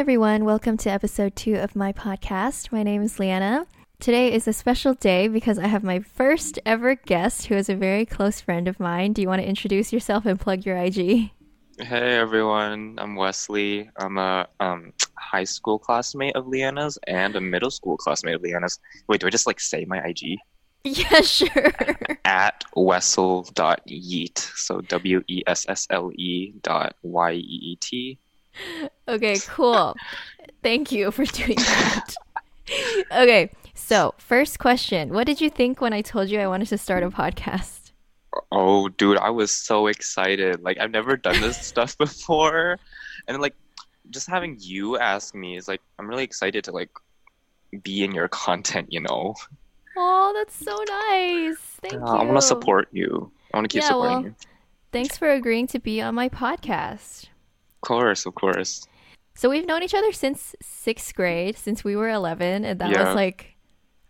everyone. Welcome to episode two of my podcast. My name is Leanna. Today is a special day because I have my first ever guest who is a very close friend of mine. Do you want to introduce yourself and plug your IG? Hey everyone, I'm Wesley. I'm a um, high school classmate of Leanna's and a middle school classmate of Leanna's. Wait, do I just like say my IG? Yeah, sure. At wessel.yeet. So W E S S L E dot Y E E T. okay, cool. Thank you for doing that. okay, so first question What did you think when I told you I wanted to start a podcast? Oh, dude, I was so excited. Like, I've never done this stuff before. And, like, just having you ask me is like, I'm really excited to, like, be in your content, you know? Oh, that's so nice. Thank Uh, you. I want to support you. I want to keep Yeah, supporting well- you. Thanks for agreeing to be on my podcast. Of course, of course. So we've known each other since sixth grade, since we were 11, and that Yeah. was like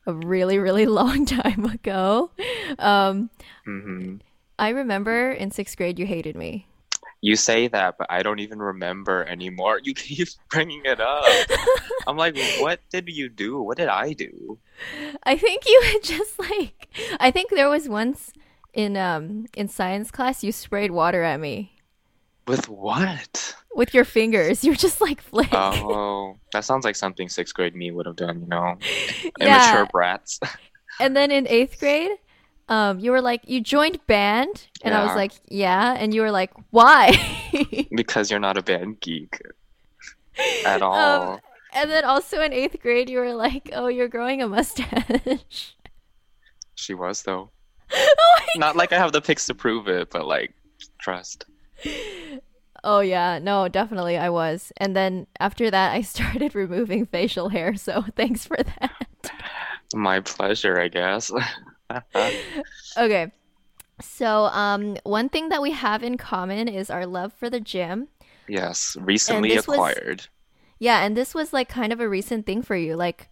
a really, really long time ago. Um, hmm I remember in sixth grade you hated me. You say that, but I don't even remember anymore. You keep bringing it up. I'm like, what did you do? What did I do? I think you had just like I think there was once in um in science class you sprayed water at me With what? With your fingers. You're just like flick. Oh, that sounds like something sixth grade me would have done, you know? yeah. Immature brats. And then in eighth grade, um, you were like you joined band, and I was like, yeah, and you were like, why? because you're not a band geek at all. Um, and then also in eighth grade, you were like, oh, you're growing a mustache. she was, though. oh, Not like I have the pics to prove it, but like, trust. Oh yeah, no, definitely I was. And then after that I started removing facial hair, so thanks for that. My pleasure, I guess. Okay. So, um one thing that we have in common is our love for the gym. yes, recently this was- acquired. Yeah, and this was like kind of a recent thing for you. Like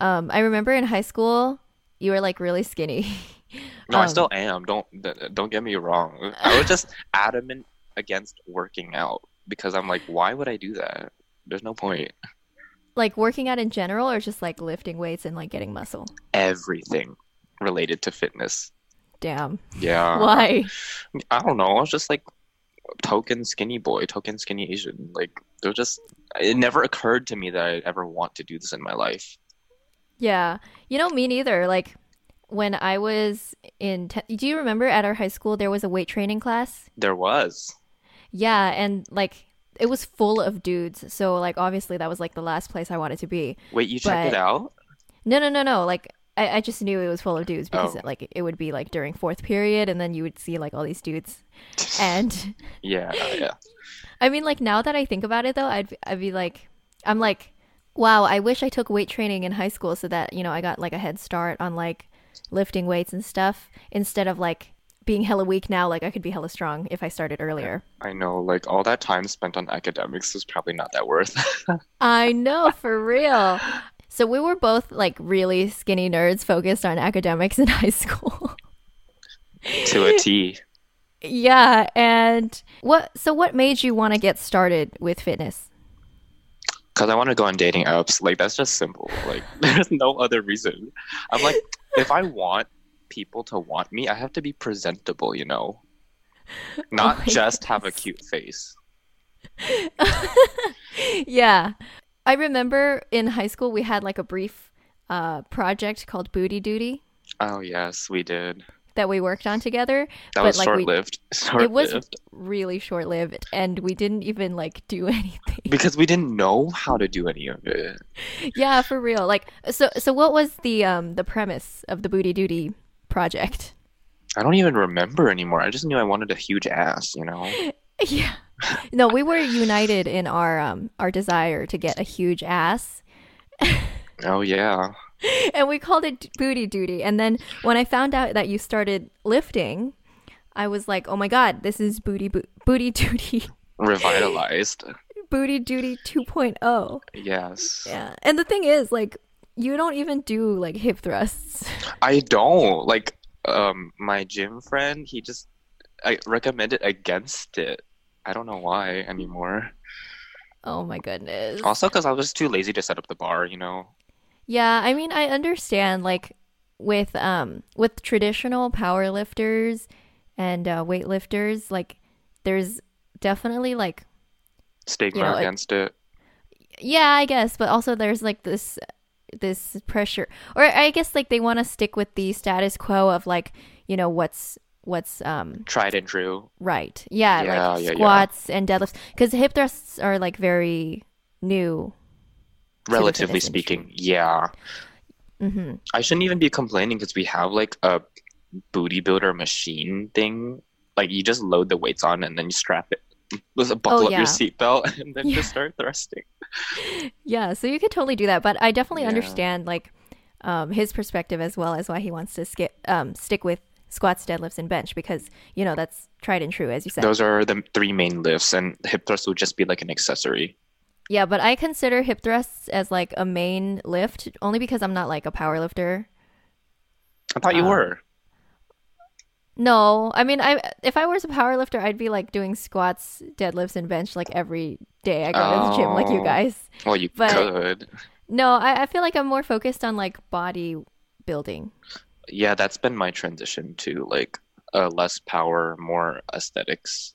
um I remember in high school you were like really skinny. No, I Um, still am. Don't don't get me wrong. I was just adamant against working out because I'm like, why would I do that? There's no point. like working out in general or just like lifting weights and like getting muscle. Everything related to fitness. Damn. Yeah. Why? I don't know. I was just like token skinny boy, token skinny Asian. Like there just it never occurred to me that I'd ever want to do this in my life. Yeah. You know, me neither. Like when I was in, te- do you remember at our high school there was a weight training class? There was. Yeah, and like it was full of dudes. So like obviously that was like the last place I wanted to be. Wait, you checked it out? No, no, no, no. Like I, I just knew it was full of dudes because Oh. like it would be like during fourth period, and then you would see like all these dudes. And Yeah, yeah. I mean, like now that I think about it, though, I'd I'd be like, I'm like, wow, I wish I took weight training in high school so that you know I got like a head start on like lifting weights and stuff instead of like being hella weak now. Like I could be hella strong if I started earlier. I know, like all that time spent on academics is probably not that worth. I know for real. So we were both like really skinny nerds focused on academics in high school. to a T. yeah, and what? So what made you want to get started with fitness? Because I want to go on dating apps. Like, that's just simple. Like, there's no other reason. I'm like, if I want people to want me, I have to be presentable, you know? Not my just have a cute face. yeah. I remember in high school we had like a brief uh, project called Booty Duty Oh, yes, we did. that we worked on together. That But, was like, we- short lived. It was really short lived and we didn't even like do anything. Because we didn't know how to do any of it. yeah, for real. Like so so what was the um the premise of the Booty Duty project? I don't even remember anymore. I just knew I wanted a huge ass, you know? Yeah. No, we were united in our um our desire to get a huge ass. Oh, yeah. and we called it booty duty. And then when I found out that you started lifting, I was like, "Oh my god, this is booty bo- booty duty Revitalized. booty duty 2.0." Yes. Yeah. And the thing is, like, you don't even do like hip thrusts. I don't like um my gym friend. He just I recommended against it. I don't know why anymore. Oh my goodness. Also, because I was too lazy to set up the bar, you know. Yeah, I mean, I understand like with um with traditional power lifters and uh, weightlifters, like there's definitely like Stigma You know, it- against it. yeah, I guess, but also there's like this this pressure or I guess like they want to stick with the status quo of like, you know, what's what's um Tried and true. right. Yeah, Yeah, like yeah, yeah. squats and deadlifts cuz hip thrusts are like very new. Relatively speaking, yeah. Mhm. I shouldn't even be complaining because we have like a booty builder machine thing. Like you just load the weights on and then you strap it with a buckle up Oh, yeah. your seatbelt and then Yeah. just start thrusting. Yeah, so you could totally do that, but I definitely Yeah. understand like um, his perspective as well as why he wants to skip um, stick with squats, deadlifts, and bench because you know that's tried and true, as you said. Those are the three main lifts, and hip thrust would just be like an accessory. Yeah, but I consider hip thrusts as like a main lift only because I'm not like a power lifter. I thought you Um, were. No, I mean, I if I was a power lifter, I'd be like doing squats, deadlifts, and bench like every day I go to the gym, like you Oh. guys. Well, you but- could. No, I, I feel like I'm more focused on like body building. Yeah, that's been my transition to like uh, less power, more aesthetics.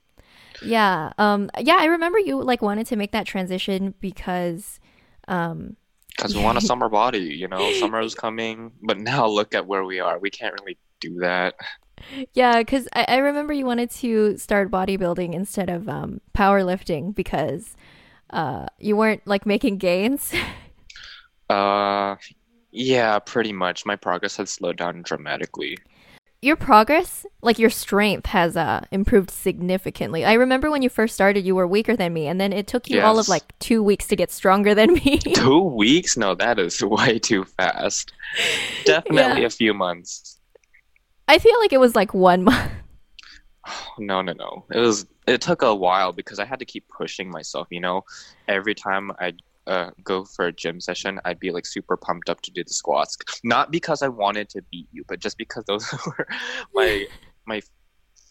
Yeah. Um yeah, I remember you like wanted to make that transition because um Because we want a summer body, you know, summer is coming. But now look at where we are. We can't really do that. Yeah, cuz I, I remember you wanted to start bodybuilding instead of um powerlifting because uh you weren't like making gains. Uh, yeah, pretty much. My progress has slowed down dramatically. your progress, like your strength has uh improved significantly. I remember when you first started you were weaker than me and then it took you all of like 2 weeks to get stronger than me. Two weeks? No, that is way too fast. Definitely Yeah. a few months. I feel like it was like 1 month. No, no, no. It was. It took a while because I had to keep pushing myself. You know, every time I'd uh, go for a gym session, I'd be like super pumped up to do the squats. Not because I wanted to beat you, but just because those were my my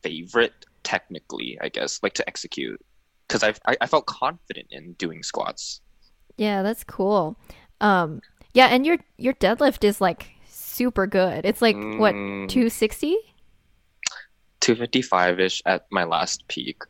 favorite technically, I guess, like to execute. Because I, I I felt confident in doing squats. Yeah, that's cool. Um, yeah, and your your deadlift is like super good. It's like what Mm. 260? 255 ish at my last peak.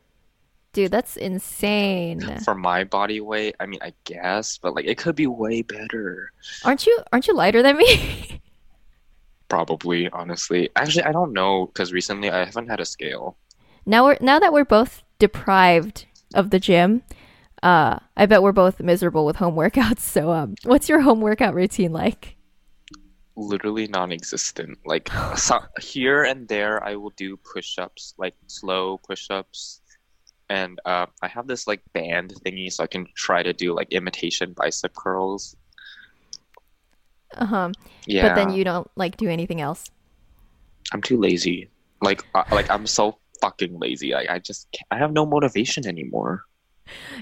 Dude, that's insane. For my body weight, I mean, I guess, but like it could be way better. Aren't you aren't you lighter than me? Probably, honestly. Actually, I don't know because recently I haven't had a scale. now we're now that we're both deprived of the gym, uh, I bet we're both miserable with home workouts. So, um, what's your home workout routine like? Literally non-existent. Like so, here and there, I will do push-ups, like slow push-ups, and uh, I have this like band thingy, so I can try to do like imitation bicep curls. Uh huh. Yeah, But then you don't like do anything else. I'm too lazy. Like, uh, like I'm so fucking lazy. I, I just, can't, I have no motivation anymore.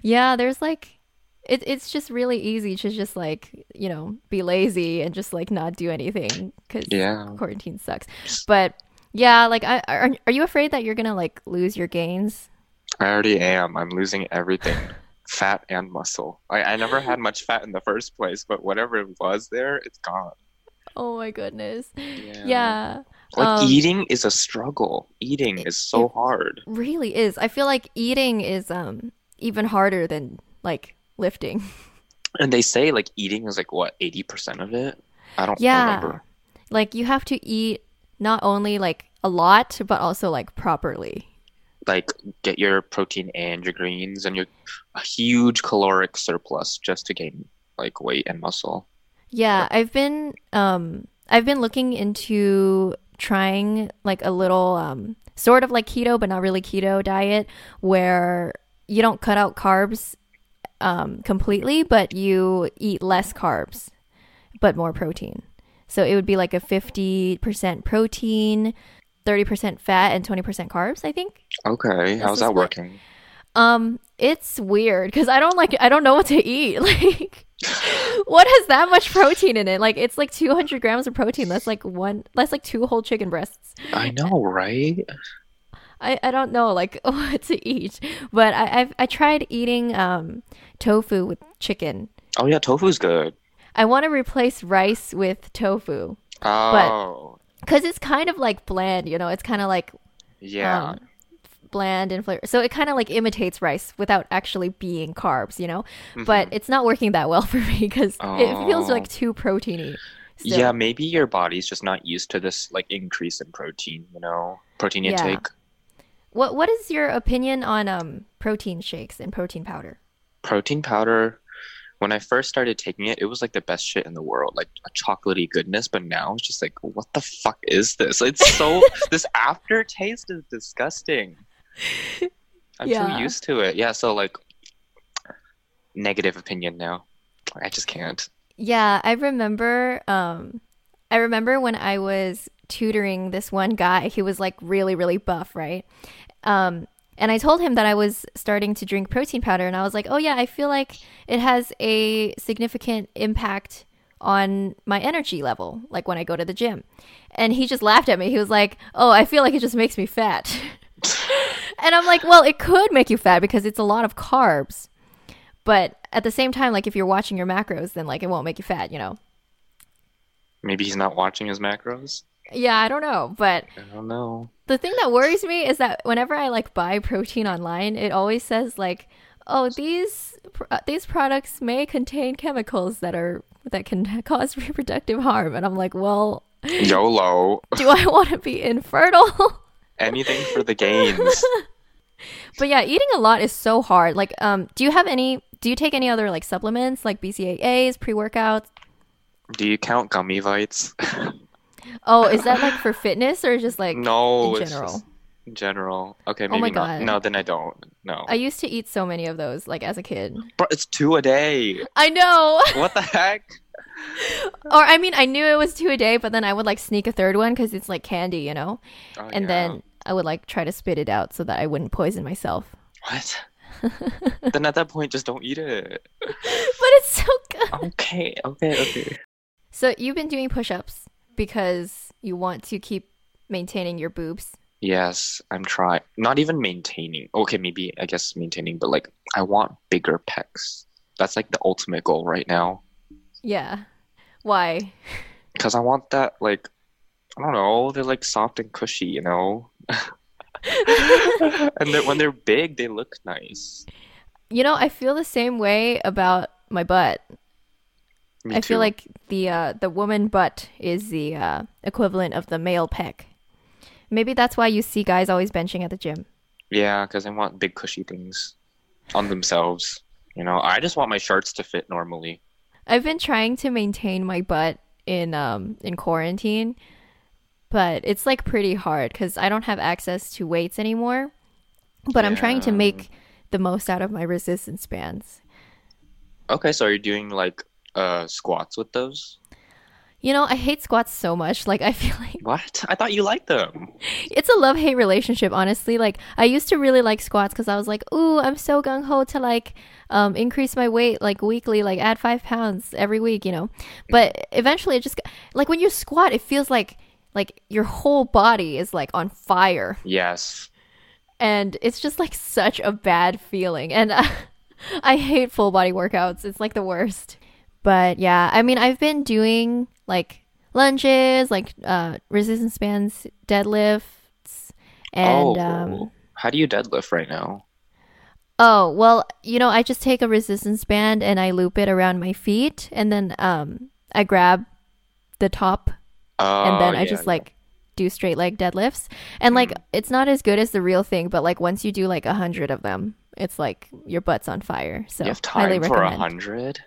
Yeah, there's like it, it's just really easy to just like you know be lazy and just like not do anything because Yeah. quarantine sucks. But yeah, like I are, are you afraid that you're gonna like lose your gains? I already am. I'm losing everything. fat and muscle. I, I never had much fat in the first place, but whatever it was there, it's gone. Oh my goodness. Yeah. Yeah, Like Um, eating is a struggle. Eating is so it- hard. really is. I feel like eating is um even harder than like lifting. And they say like eating is like what, 80% of it? I don't Yeah. remember. Like you have to eat not only like a lot but also like properly. Like get your protein and your greens and your a huge caloric surplus just to gain like weight and muscle. Yeah, I've been um I've been looking into trying like a little um sort of like keto but not really keto diet where you don't cut out carbs um completely but you eat less carbs but more protein. So it would be like a 50% protein, 30% fat and 20% carbs, I think. Okay, That's how's that working? Um, it's weird because I don't like I don't know what to eat. Like, what has that much protein in it? Like, it's like 200 grams of protein. That's like one. That's like two whole chicken breasts. I know, right? I, I don't know like what to eat, but I I've, I tried eating um tofu with chicken. Oh yeah, tofu's good. I want to replace rice with tofu Oh. because it's kind of like bland, you know. It's kind of like yeah. um, bland in flavor, so it kind of like imitates rice without actually being carbs, you know. But it's not working that well for me because it feels Mm-hmm. Oh. like too proteiny. still. Yeah, maybe your body's just not used to this like increase in protein, you know, protein Yeah. intake. What What is your opinion on um protein shakes and protein powder? Protein powder, when I first started taking it, it was like the best shit in the world, like a chocolatey goodness. But now it's just like, what the fuck is this? It's so this aftertaste is disgusting. I'm Yeah. too used to it. Yeah, so like negative opinion now. I just can't. Yeah, I remember um I remember when I was tutoring this one guy, he was like really really buff, right? Um and I told him that I was starting to drink protein powder and I was like, "Oh yeah, I feel like it has a significant impact on my energy level like when I go to the gym." And he just laughed at me. He was like, "Oh, I feel like it just makes me fat." and I'm like, "Well, it could make you fat because it's a lot of carbs." But at the same time, like if you're watching your macros, then like it won't make you fat, you know? Maybe he's not watching his macros. Yeah, I don't know. But I don't know. the thing that worries me is that whenever I like buy protein online, it always says like, "Oh, these pr- uh, these products may contain chemicals that are that can cause reproductive harm." And I'm like, "Well, YOLO. do I want to be infertile?" Anything for the gains. but yeah, eating a lot is so hard. Like, um, do you have any? Do you take any other like supplements, like BCAAs, pre workouts? Do you count gummy vites? Oh, is that like for fitness or just like no, in general? in general. Okay, Oh my maybe not. God. No, then I don't. No. I used to eat so many of those, like as a kid. Bro, it's two a day. I know. What the heck? or I mean, I knew it was two a day, but then I would like sneak a third one because it's like candy, you know. Oh, and yeah. then I would like try to spit it out so that I wouldn't poison myself. What? then at that point, just don't eat it. But it's so good. Okay, okay, okay. So you've been doing push-ups because you want to keep maintaining your boobs. Yes, I'm trying. Not even maintaining. Okay, maybe I guess maintaining, but like I want bigger pecs. That's like the ultimate goal right now. Yeah. Why? Because I want that like I don't know, they're like soft and cushy, you know. and when they're big, they look nice. You know, I feel the same way about my butt. Me I feel like the uh, the woman butt is the uh, equivalent of the male pec. Maybe that's why you see guys always benching at the gym. yeah, because I want big cushy things on themselves. You know, I just want my shirts to fit normally. I've been trying to maintain my butt in um in quarantine, but it's like pretty hard because I don't have access to weights anymore. But I'm trying to make the most out of my resistance bands. Okay, so are you doing like uh squats with those? You know, I hate squats so much. Like I feel like What? I thought you liked them. it's a love hate relationship. Honestly, like I used to really like squats because I was like, ooh, I'm so gung ho to like um increase my weight like weekly, like add five pounds every week, you know. But eventually, it just like when you squat, it feels like like your whole body is like on fire. Yes. and it's just like such a bad feeling and uh, i hate full body workouts it's like the worst but yeah i mean i've been doing like lunges like uh resistance bands deadlifts and oh, um how do you deadlift right now? oh well you know i just take a resistance band and i loop it around my feet and then um i grab the top Oh, and then I yeah, just yeah. like do straight leg deadlifts. And like Mm. it's not as good as the real thing, but like once you do like a hundred of them, it's like your butt's on fire. So you have highly time for a hundred.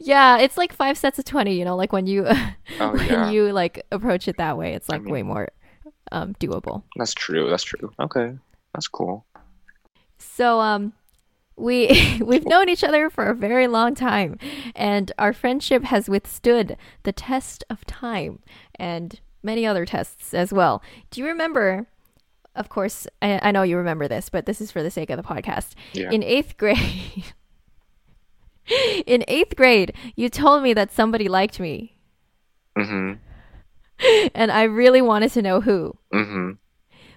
Yeah, it's like five sets of twenty. You know, like when you Oh when yeah, you like approach it that way, it's I like mean- way more um, doable. that's true. That's true. Okay, that's cool. So um we we've known each other for a very long time and our friendship has withstood the test of time and many other tests as well. Do you remember of course I, I know you remember this, but this is for the sake of the podcast. Yeah. In 8th grade In 8th grade, you told me that somebody liked me Mm-hmm. and I really wanted to know who Mm-hmm.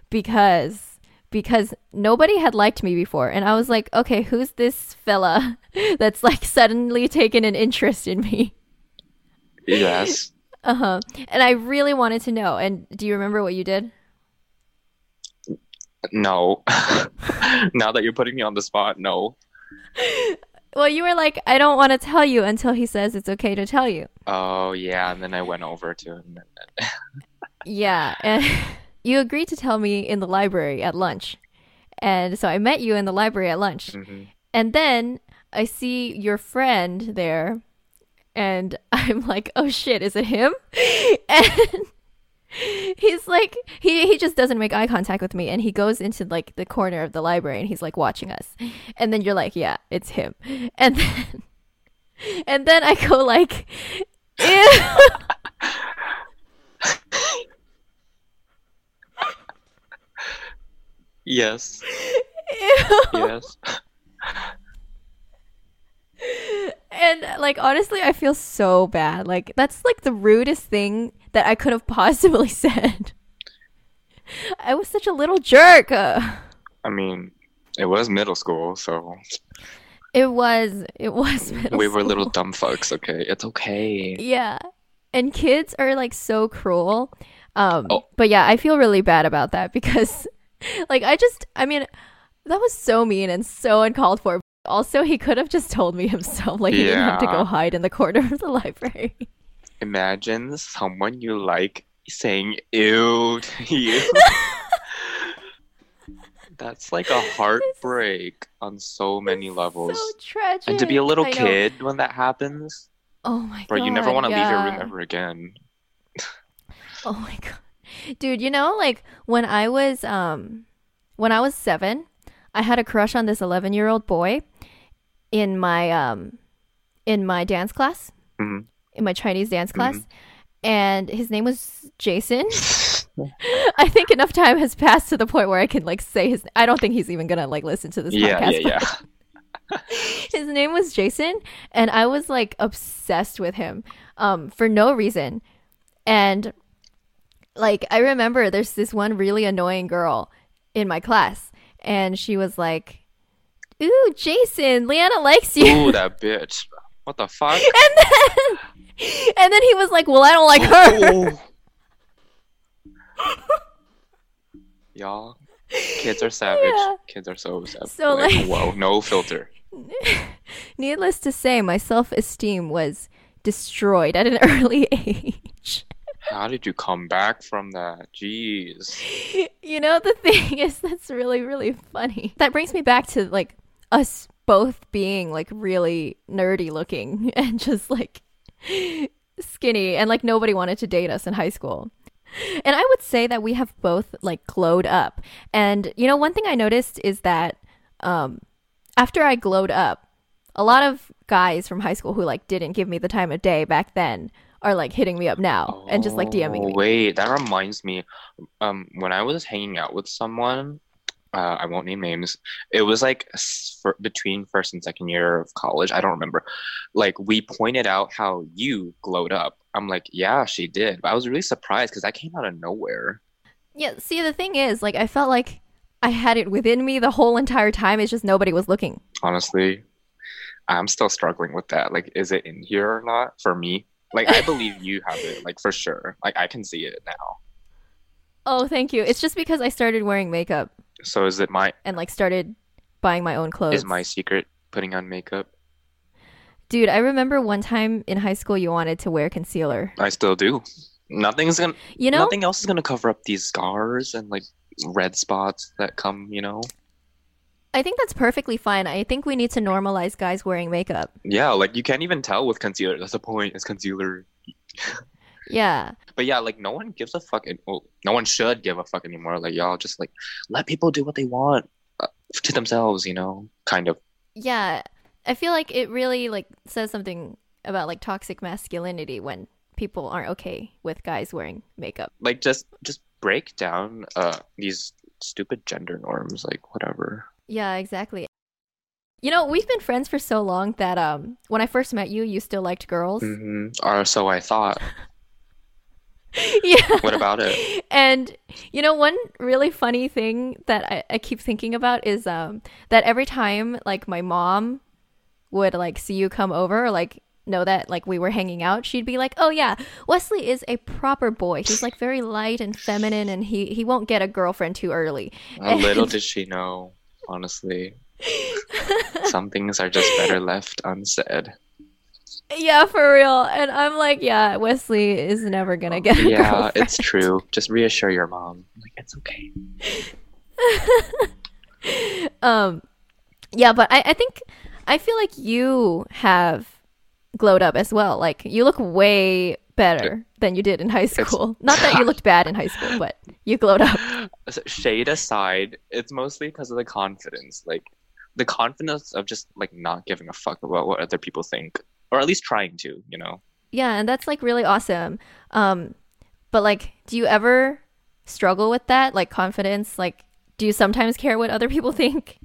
because because nobody had liked me before. And I was like, okay, who's this fella that's like suddenly taken an interest in me? Yes. Uh huh. And I really wanted to know. And do you remember what you did? No. now that you're putting me on the spot, no. Well, you were like, I don't want to tell you until he says it's okay to tell you. Oh yeah, and then I went over to him. And Yeah. And you agreed to tell me in the library at lunch. And so I met you in the library at lunch. hmm And then I see your friend there, and I'm like, oh shit, is it him? And he's like, he, he just doesn't make eye contact with me, and he goes into like the corner of the library, and he's like watching us. And then you're like, yeah, it's him. And then, and then I go like, ew. Yes. ew. Yes. And like honestly, I feel so bad. Like that's like the rudest thing that I could have possibly said. I was such a little jerk. Uh, I mean, it was middle school, so it was. It was. Middle we were little dumb fucks. Okay, it's okay. Yeah, and kids are like so cruel. Um, Oh. but yeah, I feel really bad about that because, like, I just, I mean, that was so mean and so uncalled for. Also, he could have just told me himself. Like, he didn't have to go hide in the corner of the library. Imagine someone you like saying "ew" to you. That's like a heartbreak on so many levels. So tragic. And to be a little I know. kid when that happens, Oh my god. bro, you never want to leave your room ever again. Oh my god. Dude, you know like when I was um when I was 7, I had a crush on this 11-year-old boy in my um in my dance class. Mhm. In my Chinese dance class. Mm-hmm. And his name was Jason. I think enough time has passed to the point where I can like say his I don't think he's even to like listen to this Yeah, podcast. yeah, yeah. his name was Jason, and I was like obsessed with him um, for no reason. And like, I remember there's this one really annoying girl in my class, and she was like, Ooh, Jason, Leanna likes you. Ooh, that bitch. What the fuck? and then, and then he was like, Well, I don't like her. Oh. Y'all, kids are savage. Yeah. Kids are so savage. So, like- whoa, no filter. Needless to say, my self esteem was destroyed at an early age. How did you come back from that? Jeez. you know the thing is that's really really funny that brings me back to like us both being like really nerdy looking and just like skinny and like nobody wanted to date us in high school. And i would say that we have both like glowed up. And you know one thing i noticed is that um after i glowed up a lot of guys from high school who like didn't give me the time of day back then are like hitting me up now and just like dming Oh, me Wait, that reminds me. Um, when I was hanging out with someone, uh, I won't name names. It was like between first and second year of college. I don't remember. Like we pointed out how you glowed up. I'm like, yeah, she did. But I was really surprised because that came out of nowhere. Yeah, see, the thing is, like, I felt like I had it within me the whole entire time. It's just nobody was looking. Honestly, I'm still struggling with that. Like, is it in here or not for me? Like, I believe you have it, like for sure. Like, I can see it now. Oh, thank you. It's just because I started wearing makeup So is it my and like started buying my own clothes. is my secret putting on makeup? Dude, I remember one time in high school you wanted to wear concealer. I still do. Nothing's gonna You know? nothing else is gonna cover up these scars and like red spots that come, you know? I think that's perfectly fine. I think we need to normalize guys wearing makeup. Yeah, like you can't even tell with concealer. That's the point, it's concealer. Yeah. But yeah, like no one gives a fuck. Well, no one should give a fuck anymore. Like y'all just like let people do what they want uh, to themselves, you know? Kind of. Yeah. I feel like it really like says something about like toxic masculinity when people aren't okay with guys wearing makeup. Like just just break down uh these stupid gender norms. Like whatever. Yeah, exactly. You know, we've been friends for so long that um when I first met you, you still liked girls. hmm Or so I thought. yeah. What about it? And you know, one really funny thing that I, I keep thinking about is um that every time like my mom would like see you come over or like know that like we were hanging out, she'd be like, "Oh yeah, Wesley is a proper boy. He's like very light and feminine, and he he won't get a girlfriend too early." A little did she know, honestly. Some things are just better left unsaid. Yeah, for real. And I'm like, yeah, Wesley is never gonna get. A Yeah, it's true. Just reassure your mom. Like it's okay. um, yeah, but I I think I feel like you have glowed up as well. Like you look way better than you did in high school. Not that you looked bad in high school, but you glowed up. So, Shade aside, it's mostly because of the confidence. Like the confidence of just like not giving a fuck about what other people think, or at least trying to. You know. Yeah, and that's like really awesome. Um, but like, do you ever struggle with that? Like confidence? Like, do you sometimes care what other people think?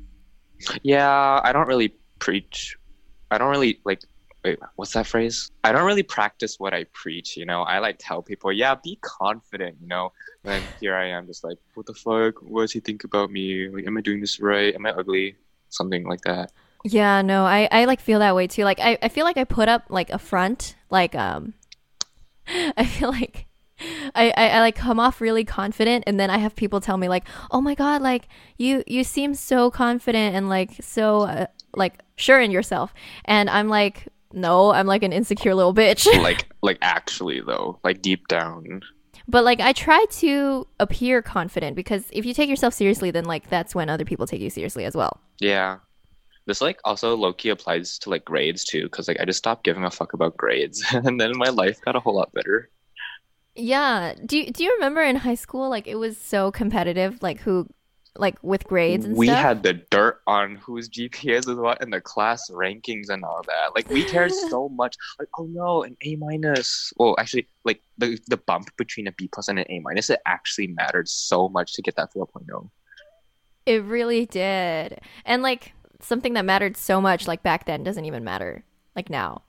Yeah, I don't really preach. I don't really like. Wait, what's that phrase? I don't really practice what I preach. You know, I like tell people, yeah, be confident. You know, and here I am, just like, what the fuck? What does he think about me? Like, am I doing this right? Am I ugly? Something like that. Yeah, no, I, I like feel that way too. Like I, I feel like I put up like a front, like um I feel like I, I, I like come off really confident and then I have people tell me like, "Oh my god, like you you seem so confident and like so uh, like sure in yourself." And I'm like, "No, I'm like an insecure little bitch." like, like actually though, like deep down. but like I try to appear confident because if you take yourself seriously, then like that's when other people take you seriously as well. Yeah. This like also low key applies to like grades too, because like I just stopped giving a fuck about grades, and then my life got a whole lot better. Yeah. Do you, do you remember in high school like it was so competitive like who like with grades and we stuff? had the dirt on whose GPAs was what and the class rankings and all that. Like we cared so much. Like oh no, an A minus. Well, actually, like the the bump between a B plus and an A minus, it actually mattered so much to get that oh. 4.0. It really did. And like something that mattered so much like back then doesn't even matter like now.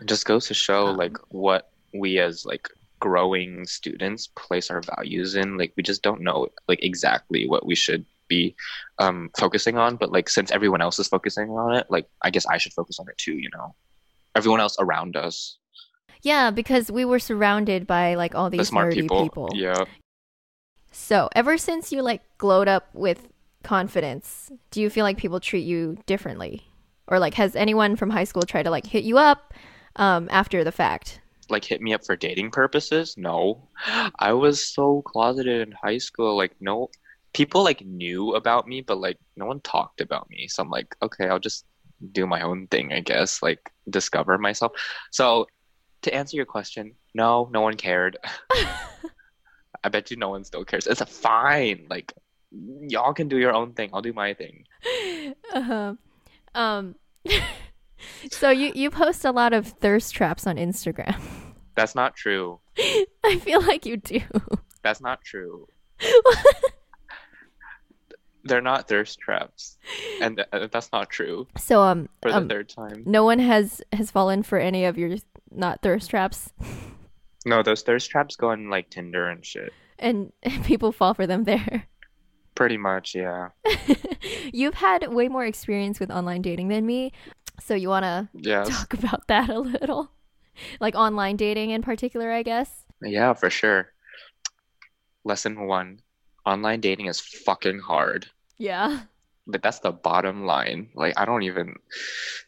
It just goes to show Um, like what we as like growing students place our values in. Like we just don't know like exactly what we should be um focusing on. But like since everyone else is focusing on it, like I guess I should focus on it too, you know. Everyone else around us. Yeah, because we were surrounded by like all The these smart nerdy people. people. Yeah. So, ever since you like glowed up with confidence, do you feel like people treat you differently? Or like has anyone from high school tried to like hit you up um after the fact? Like hit me up for dating purposes? No. I was so closeted in high school. Like no people like knew about me, but like no one talked about me. So I'm like, okay, I'll just do my own thing, I guess. Like discover myself. So to answer your question, no, no one cared. I bet you no one still cares. It's a fine. Like y'all can do your own thing. I'll do my thing. uh-huh. Um So you you post a lot of thirst traps on Instagram. That's not true. I feel like you do. That's not true. They're not thirst traps, and th- that's not true. So um, For the um third time, no one has has fallen for any of your not thirst traps no, those thirst traps go on like Tinder and shit. and people fall for them there. Pretty much, yeah, You've had way more experience with online dating than me. So you want to yes, talk about that a little? Like online dating in particular, I guess. yeah, for sure. Lesson one: online dating is fucking hard. Yeah. But that's the bottom line. Like I don't even,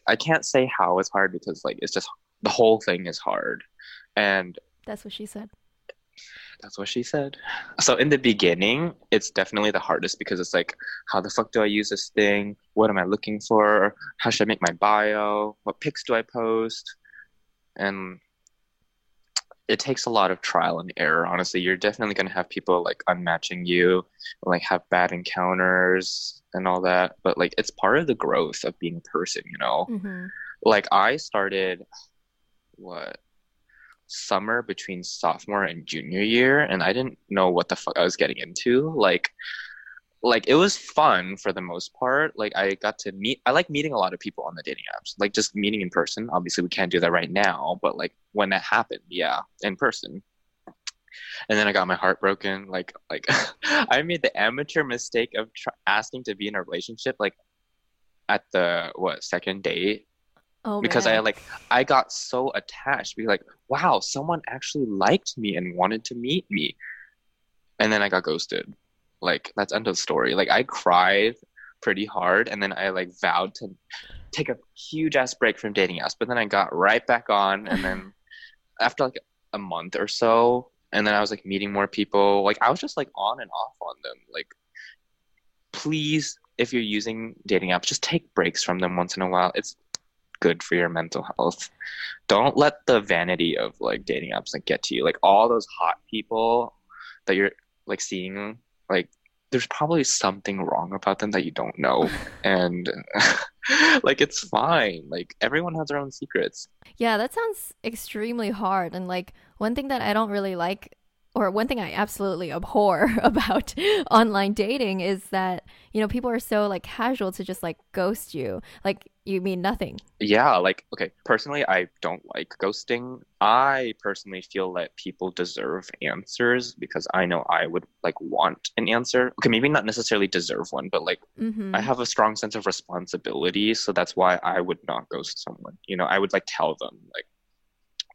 I can't say how it's hard because like it's just the whole thing is hard, and That's what she said. That's what she said. So in the beginning, it's definitely the hardest because it's like, how the fuck do I use this thing? What am I looking for? How should I make my bio? What pics do I post? And it takes a lot of trial and error. Honestly, you're definitely gonna have people like unmatching you, like have bad encounters and all that. But like, it's part of the growth of being a person, you know hmm like I started what summer between sophomore and junior year and I didn't know what the fuck I was getting into. Like like it was fun for the most part. Like I got to meet I like meeting a lot of people on the dating apps like just meeting in person. Obviously we can't do that right now but like when that happened yeah in person. And then I got my heart broken. Like like I made the amateur mistake of tr- asking to be in a relationship like at the what second date Oh because I like I got so attached. Be like, wow, someone actually liked me and wanted to meet me, and then I got ghosted. Like that's end of story. Like I cried pretty hard, and then I like vowed to take a huge ass break from dating apps. But then I got right back on, and then after like a month or so, and then I was like meeting more people. Like I was just like on and off on them. Like please, if you're using dating apps, just take breaks from them once in a while. It's good for your mental health. Don't let the vanity of like dating apps like get to you. Like all those hot people that you're like seeing, like there's probably something wrong about them that you don't know. And like it's fine. Like everyone has their own secrets. Yeah, that sounds extremely hard. And like one thing that I don't really like, or one thing I absolutely abhor about online dating is that, you know, people are so like casual to just like ghost you. Like you mean nothing. Yeah, like okay, personally I don't like ghosting. I personally feel that people deserve answers because I know I would like want an answer. Okay, maybe not necessarily deserve one, but like Mm-hmm. I have a strong sense of responsibility, so that's why I would not ghost someone. You know, I would like tell them like,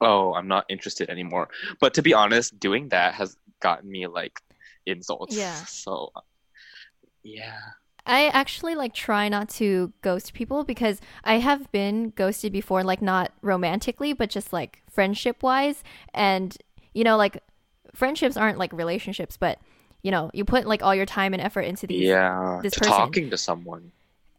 "Oh, I'm not interested anymore." But to be honest, doing that has gotten me like insults. Yeah. So yeah. I actually like try not to ghost people because I have been ghosted before, like not romantically, but just like friendship wise. And, you know, like friendships aren't like relationships, but, you know, you put like all your time and effort into these. Yeah. this to person. talking to someone.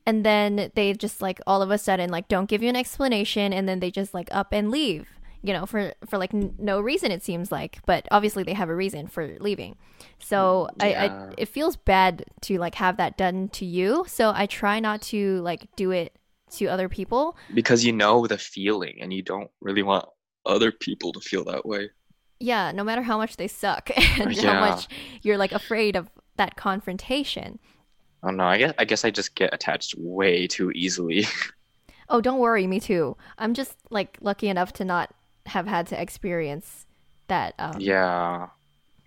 And then they just like all of a sudden like don't give you an explanation and then they just like up and leave, you know, for, for like n- no reason, it seems like. But obviously they have a reason for leaving. So I, Yeah. I it feels bad to like have that done to you. So I try not to like do it to other people. because you know the feeling and you don't really want other people to feel that way. Yeah, no matter how much they suck and how much you're like afraid of that confrontation. I don't know. I guess I guess I just get attached way too easily. Oh, don't worry, me too. I'm just like lucky enough to not have had to experience that um yeah,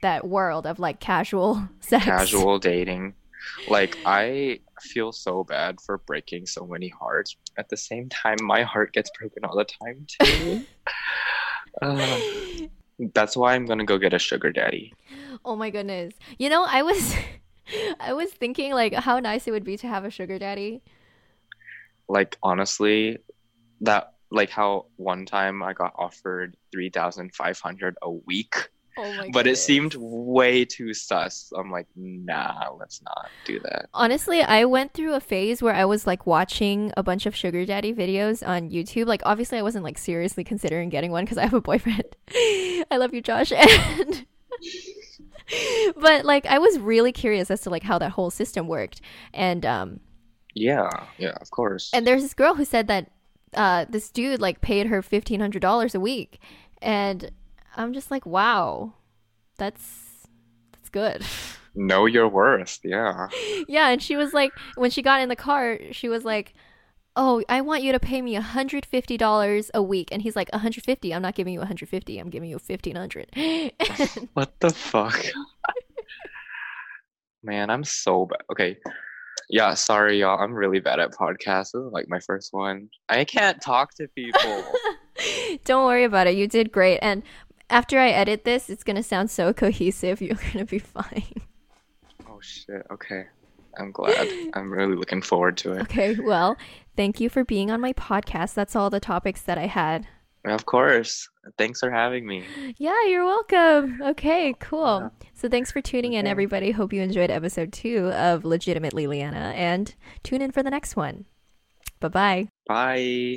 that world of like casual sex. casual dating. Like I feel so bad for breaking so many hearts. At the same time, my heart gets broken all the time too. Uh, that's why I'm gonna go get a sugar daddy. Oh my goodness. You know, I was I was thinking like how nice it would be to have a sugar daddy. Like honestly, that like how one time I got offered three thousand five hundred a week. Oh my but it seemed way too sus. I'm like, nah, let's not do that. Honestly, I went through a phase where I was like watching a bunch of sugar daddy videos on YouTube. Like obviously I wasn't like seriously considering getting one because I have a boyfriend. I love you, Josh. And but like I was really curious as to like how that whole system worked. And um Yeah, yeah, of course. and there's this girl who said that uh this dude like paid her fifteen hundred dollars a week. And I'm just like, wow. That's that's good. know your worth. Yeah. Yeah, and she was like, when she got in the car, she was like, "Oh, I want you to pay me hundred fifty dollars a week," and he's like, "hundred fifty? I'm not giving you hundred fifty. I'm giving you fifteen hundred. What the fuck? Man, I'm so bad. Okay. Yeah, sorry, y'all. I'm really bad at podcasts. This is like my first one. I can't talk to people. Don't worry about it. You did great. And after I edit this, it's gonna sound so cohesive. You're gonna be fine. oh shit. Okay. I'm glad. I'm really looking forward to it. Okay. Well, thank you for being on my podcast. That's all the topics that I had. Of course. Thanks for having me. Yeah, you're welcome. Okay, cool. Yeah. So thanks for tuning in, Okay. everybody. Hope you enjoyed episode two of Legitimately Leanna, and tune in for the next one. Bye bye. Bye.